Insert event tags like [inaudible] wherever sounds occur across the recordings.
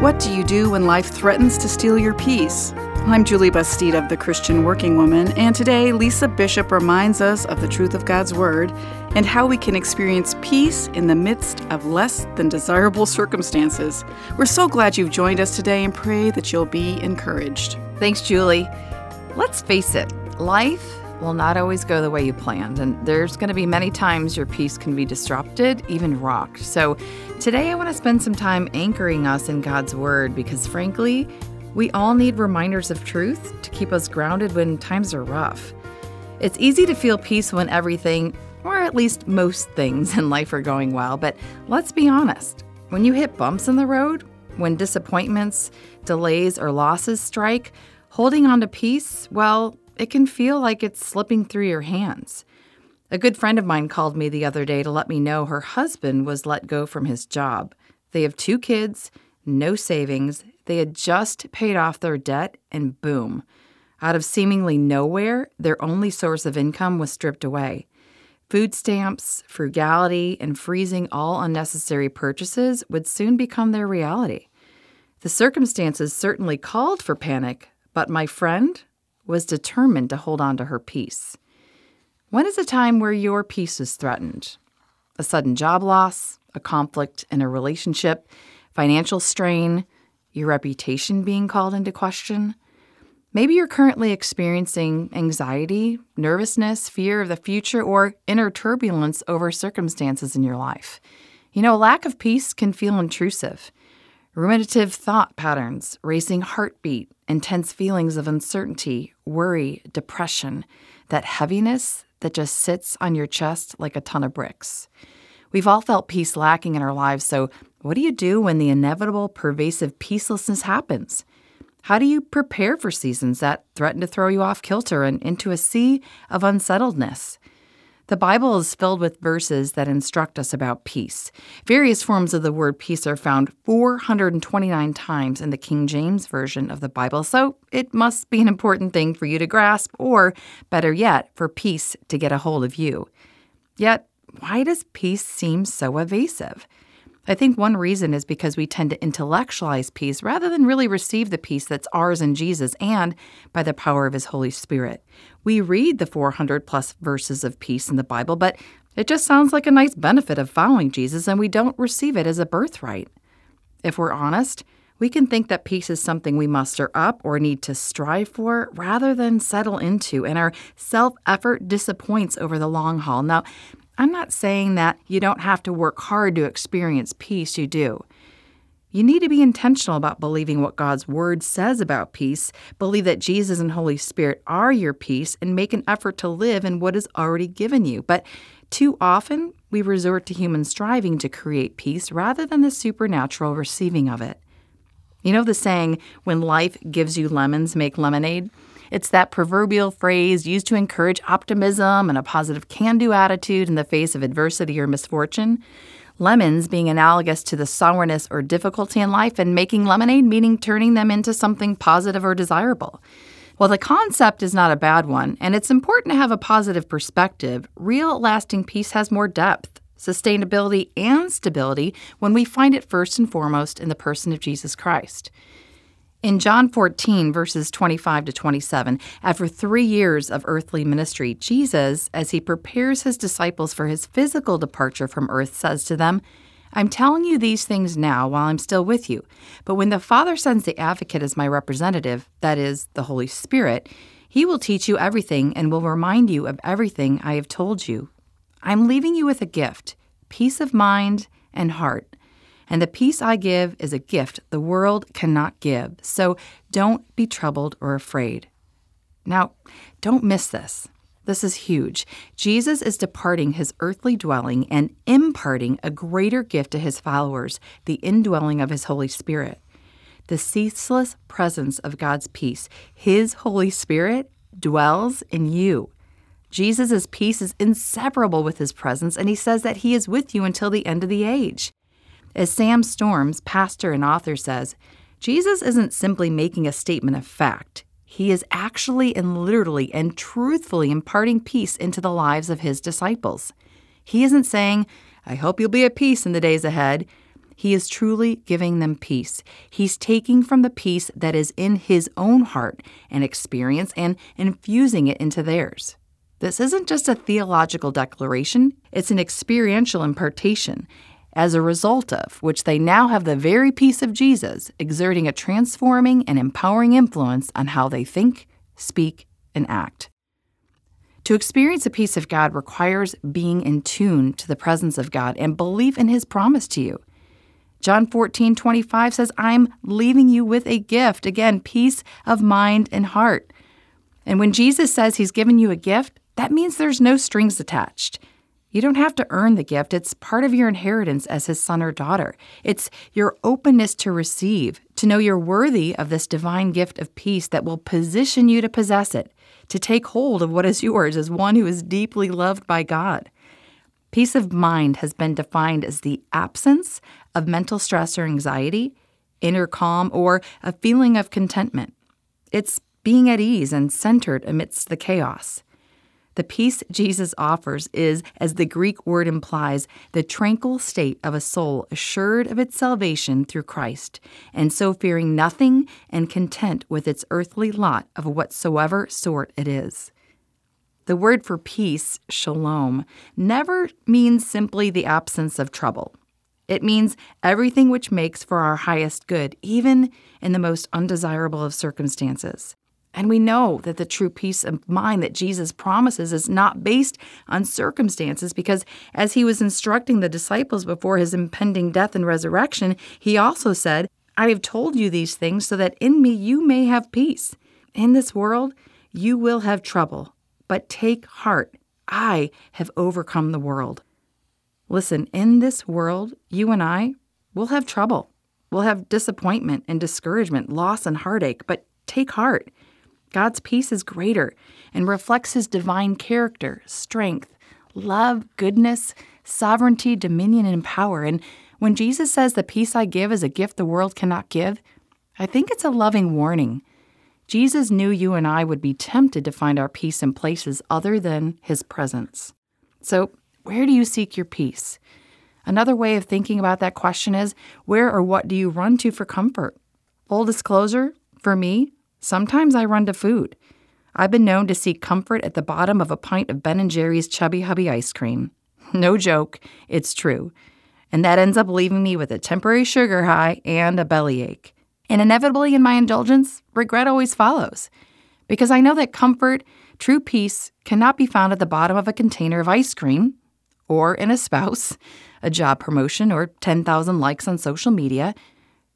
What do you do when life threatens to steal your peace? I'm Julie Bastide of The Christian Working Woman, and today Lisa Bishop reminds us of the truth of God's Word and how we can experience peace in the midst of less than desirable circumstances. We're so glad you've joined us today and pray that you'll be encouraged. Thanks, Julie. Let's face it, life will not always go the way you planned, and there's going to be many times your peace can be disrupted, even rocked. So, today I want to spend some time anchoring us in God's Word because, frankly, we all need reminders of truth to keep us grounded when times are rough. It's easy to feel peace when everything, or at least most things in life, are going well, but let's be honest. When you hit bumps in the road, when disappointments, delays, or losses strike, holding on to peace, well, it can feel like it's slipping through your hands. A good friend of mine called me the other day to let me know her husband was let go from his job. They have two kids, no savings, they had just paid off their debt, and boom. Out of seemingly nowhere, their only source of income was stripped away. Food stamps, frugality, and freezing all unnecessary purchases would soon become their reality. The circumstances certainly called for panic, but my friend was determined to hold on to her peace. When is a time where your peace is threatened? A sudden job loss, a conflict in a relationship, financial strain, your reputation being called into question? Maybe you're currently experiencing anxiety, nervousness, fear of the future, or inner turbulence over circumstances in your life. You know, a lack of peace can feel intrusive. Ruminative thought patterns, racing heartbeat, intense feelings of uncertainty, worry, depression, that heaviness that just sits on your chest like a ton of bricks. We've all felt peace lacking in our lives, so what do you do when the inevitable, pervasive peacelessness happens? How do you prepare for seasons that threaten to throw you off kilter and into a sea of unsettledness? The Bible is filled with verses that instruct us about peace. Various forms of the word peace are found 429 times in the King James Version of the Bible, so it must be an important thing for you to grasp, or better yet, for peace to get a hold of you. Yet, why does peace seem so evasive? I think one reason is because we tend to intellectualize peace rather than really receive the peace that's ours in Jesus and by the power of His Holy Spirit. We read the 400 plus verses of peace in the Bible, but it just sounds like a nice benefit of following Jesus, and we don't receive it as a birthright. If we're honest, we can think that peace is something we muster up or need to strive for rather than settle into, and our self effort disappoints over the long haul. Now, I'm not saying that you don't have to work hard to experience peace, you do. You need to be intentional about believing what God's Word says about peace, believe that Jesus and Holy Spirit are your peace, and make an effort to live in what is already given you. But too often, we resort to human striving to create peace rather than the supernatural receiving of it. You know the saying, when life gives you lemons, make lemonade? It's that proverbial phrase used to encourage optimism and a positive can do attitude in the face of adversity or misfortune. Lemons being analogous to the sourness or difficulty in life, and making lemonade meaning turning them into something positive or desirable. While the concept is not a bad one, and it's important to have a positive perspective, real lasting peace has more depth, sustainability, and stability when we find it first and foremost in the person of Jesus Christ. In John 14, verses 25 to 27, after three years of earthly ministry, Jesus, as he prepares his disciples for his physical departure from earth, says to them, I'm telling you these things now while I'm still with you. But when the Father sends the advocate as my representative, that is, the Holy Spirit, he will teach you everything and will remind you of everything I have told you. I'm leaving you with a gift peace of mind and heart. And the peace I give is a gift the world cannot give. So don't be troubled or afraid. Now, don't miss this. This is huge. Jesus is departing his earthly dwelling and imparting a greater gift to his followers the indwelling of his Holy Spirit. The ceaseless presence of God's peace, his Holy Spirit, dwells in you. Jesus' peace is inseparable with his presence, and he says that he is with you until the end of the age. As Sam Storms, pastor and author, says, Jesus isn't simply making a statement of fact. He is actually and literally and truthfully imparting peace into the lives of his disciples. He isn't saying, I hope you'll be at peace in the days ahead. he is truly giving them peace. He's taking from the peace that is in his own heart and experience and infusing it into theirs. This isn't just a theological declaration, it's an experiential impartation, as a result of which they now have the very peace of Jesus exerting a transforming and empowering influence on how they think, speak, and act. To experience the peace of God requires being in tune to the presence of God and belief in his promise to you. John 14, 25 says, I'm leaving you with a gift. Again, peace of mind and heart. And when Jesus says he's given you a gift, that means there's no strings attached. You don't have to earn the gift. It's part of your inheritance as his son or daughter. It's your openness to receive, to know you're worthy of this divine gift of peace that will position you to possess it, to take hold of what is yours as one who is deeply loved by God. Peace of mind has been defined as the absence of mental stress or anxiety, inner calm, or a feeling of contentment. It's being at ease and centered amidst the chaos. The peace Jesus offers is, as the Greek word implies, the tranquil state of a soul assured of its salvation through Christ, and so fearing nothing and content with its earthly lot of whatsoever sort it is. The word for peace, shalom, never means simply the absence of trouble. It means everything which makes for our highest good, even in the most undesirable of circumstances. And we know that the true peace of mind that Jesus promises is not based on circumstances because, as he was instructing the disciples before his impending death and resurrection, he also said, I have told you these things so that in me you may have peace. In this world you will have trouble, but take heart. I have overcome the world. Listen, in this world, you and I will have trouble. We'll have disappointment and discouragement, loss and heartache, but take heart. God's peace is greater and reflects his divine character, strength, love, goodness, sovereignty, dominion, and power. And when Jesus says, The peace I give is a gift the world cannot give, I think it's a loving warning. Jesus knew you and I would be tempted to find our peace in places other than his presence. So, where do you seek your peace? Another way of thinking about that question is where or what do you run to for comfort? Full disclosure, for me, Sometimes I run to food. I've been known to seek comfort at the bottom of a pint of Ben & Jerry's Chubby Hubby ice cream. [laughs] No joke, it's true. And that ends up leaving me with a temporary sugar high and a bellyache. And inevitably in my indulgence, regret always follows. Because I know that comfort, true peace, cannot be found at the bottom of a container of ice cream, or in a spouse, a job promotion, or 10,000 likes on social media.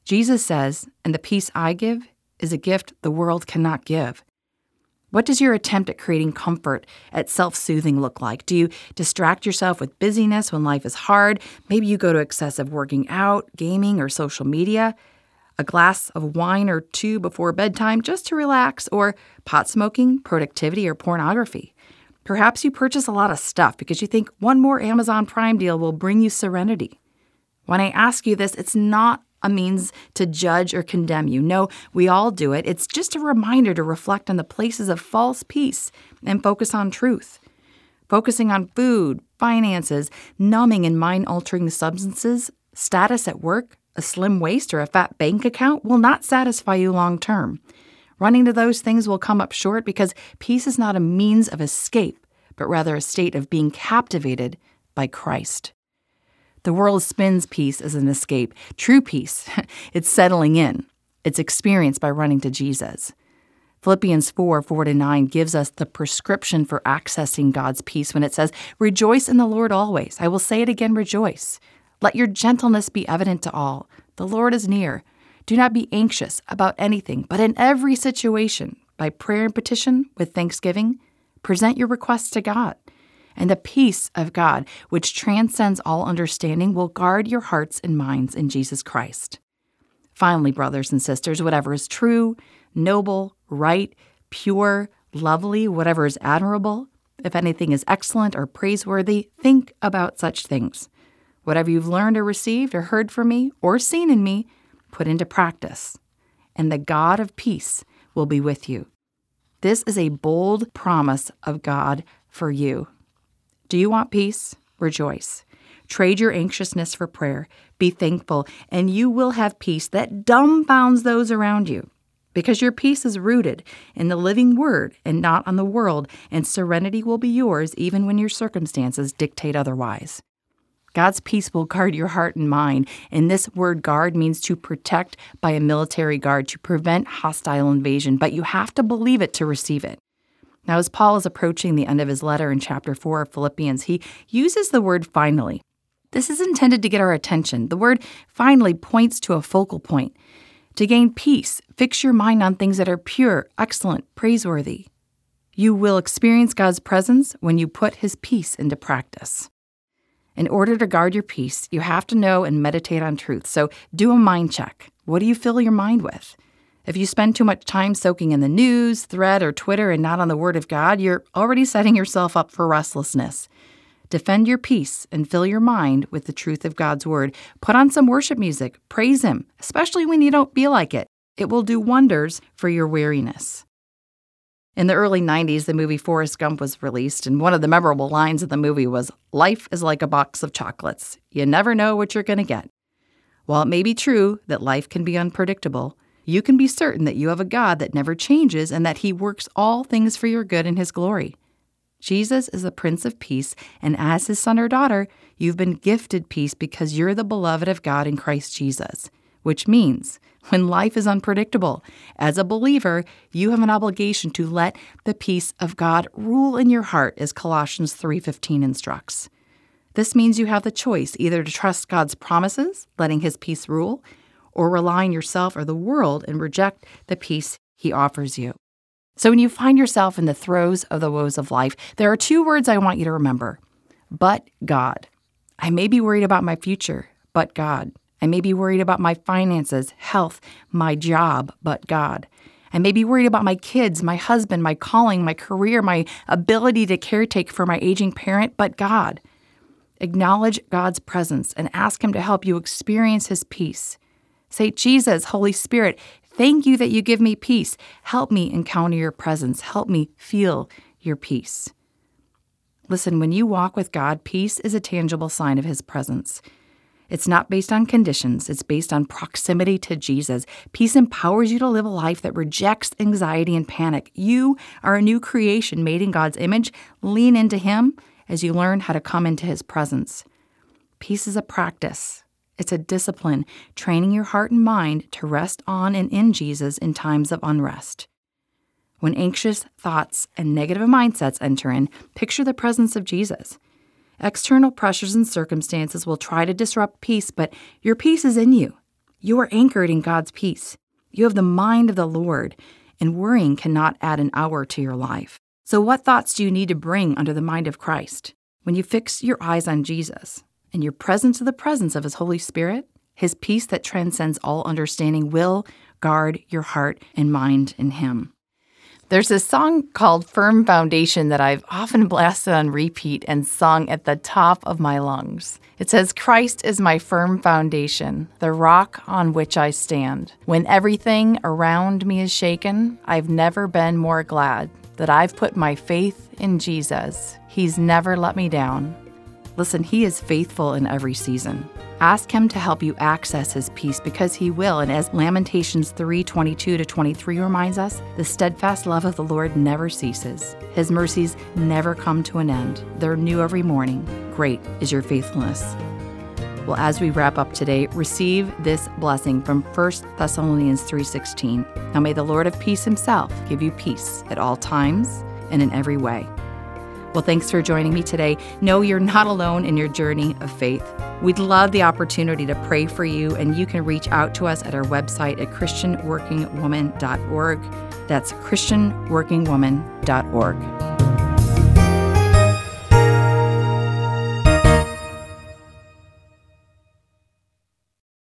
Jesus says, and the peace I give is a gift the world cannot give. What does your attempt at creating comfort, at self soothing look like? Do you distract yourself with busyness when life is hard? Maybe you go to excessive working out, gaming, or social media. A glass of wine or two before bedtime just to relax, or pot smoking, productivity, or pornography. Perhaps you purchase a lot of stuff because you think one more Amazon Prime deal will bring you serenity. When I ask you this, it's not a means to judge or condemn you. No, we all do it. It's just a reminder to reflect on the places of false peace and focus on truth. Focusing on food, finances, numbing and mind altering substances, status at work, a slim waist, or a fat bank account will not satisfy you long term. Running to those things will come up short because peace is not a means of escape, but rather a state of being captivated by Christ. The world spins peace as an escape. True peace, [laughs] it's settling in. It's experienced by running to Jesus. Philippians 4 4 to 9 gives us the prescription for accessing God's peace when it says, Rejoice in the Lord always. I will say it again, rejoice. Let your gentleness be evident to all. The Lord is near. Do not be anxious about anything, but in every situation, by prayer and petition with thanksgiving, present your requests to God and the peace of God, which transcends all understanding, will guard your hearts and minds in Jesus Christ. Finally, brothers and sisters, whatever is true, noble, right, pure, lovely, whatever is admirable, if anything is excellent or praiseworthy, think about such things. Whatever you've learned or received or heard from me or seen in me, put into practice, and the God of peace will be with you. This is a bold promise of God for you. Do you want peace? Rejoice. Trade your anxiousness for prayer. Be thankful, and you will have peace that dumbfounds those around you. Because your peace is rooted in the living word and not on the world, and serenity will be yours even when your circumstances dictate otherwise. God's peace will guard your heart and mind, and this word guard means to protect by a military guard, to prevent hostile invasion, but you have to believe it to receive it. Now, as Paul is approaching the end of his letter in chapter 4 of Philippians, he uses the word finally. This is intended to get our attention. The word finally points to a focal point. To gain peace, fix your mind on things that are pure, excellent, praiseworthy. You will experience God's presence when you put His peace into practice. In order to guard your peace, you have to know and meditate on truth. So do a mind check. What do you fill your mind with? If you spend too much time soaking in the news, thread, or Twitter and not on the Word of God, you're already setting yourself up for restlessness. Defend your peace and fill your mind with the truth of God's Word. Put on some worship music, praise Him, especially when you don't feel like it. It will do wonders for your weariness. In the early 90s, the movie Forrest Gump was released, and one of the memorable lines of the movie was Life is like a box of chocolates. You never know what you're going to get. While it may be true that life can be unpredictable, you can be certain that you have a God that never changes and that He works all things for your good in His glory. Jesus is the Prince of Peace, and as His son or daughter, you've been gifted peace because you're the beloved of God in Christ Jesus, which means when life is unpredictable, as a believer, you have an obligation to let the peace of God rule in your heart as Colossians 3:15 instructs. This means you have the choice either to trust God's promises, letting his peace rule, or rely on yourself or the world and reject the peace he offers you. So, when you find yourself in the throes of the woes of life, there are two words I want you to remember but God. I may be worried about my future, but God. I may be worried about my finances, health, my job, but God. I may be worried about my kids, my husband, my calling, my career, my ability to caretake for my aging parent, but God. Acknowledge God's presence and ask Him to help you experience His peace. Say, Jesus, Holy Spirit, thank you that you give me peace. Help me encounter your presence. Help me feel your peace. Listen, when you walk with God, peace is a tangible sign of His presence. It's not based on conditions, it's based on proximity to Jesus. Peace empowers you to live a life that rejects anxiety and panic. You are a new creation made in God's image. Lean into Him as you learn how to come into His presence. Peace is a practice, it's a discipline, training your heart and mind to rest on and in Jesus in times of unrest. When anxious thoughts and negative mindsets enter in, picture the presence of Jesus. External pressures and circumstances will try to disrupt peace, but your peace is in you. You are anchored in God's peace. You have the mind of the Lord, and worrying cannot add an hour to your life. So, what thoughts do you need to bring under the mind of Christ? When you fix your eyes on Jesus, and you're present to the presence of His Holy Spirit, His peace that transcends all understanding will guard your heart and mind in Him. There's a song called Firm Foundation that I've often [laughs] blasted on repeat and sung at the top of my lungs. It says, Christ is my firm foundation, the rock on which I stand. When everything around me is shaken, I've never been more glad that I've put my faith in Jesus. He's never let me down. Listen, He is faithful in every season. Ask Him to help you access His peace because He will. And as Lamentations 3 22 to 23 reminds us, the steadfast love of the Lord never ceases. His mercies never come to an end. They're new every morning. Great is your faithfulness. Well, as we wrap up today, receive this blessing from 1 Thessalonians 3:16. Now may the Lord of peace himself give you peace at all times and in every way. Well, thanks for joining me today. Know you're not alone in your journey of faith. We'd love the opportunity to pray for you, and you can reach out to us at our website at ChristianWorkingWoman.org. That's ChristianWorkingWoman.org.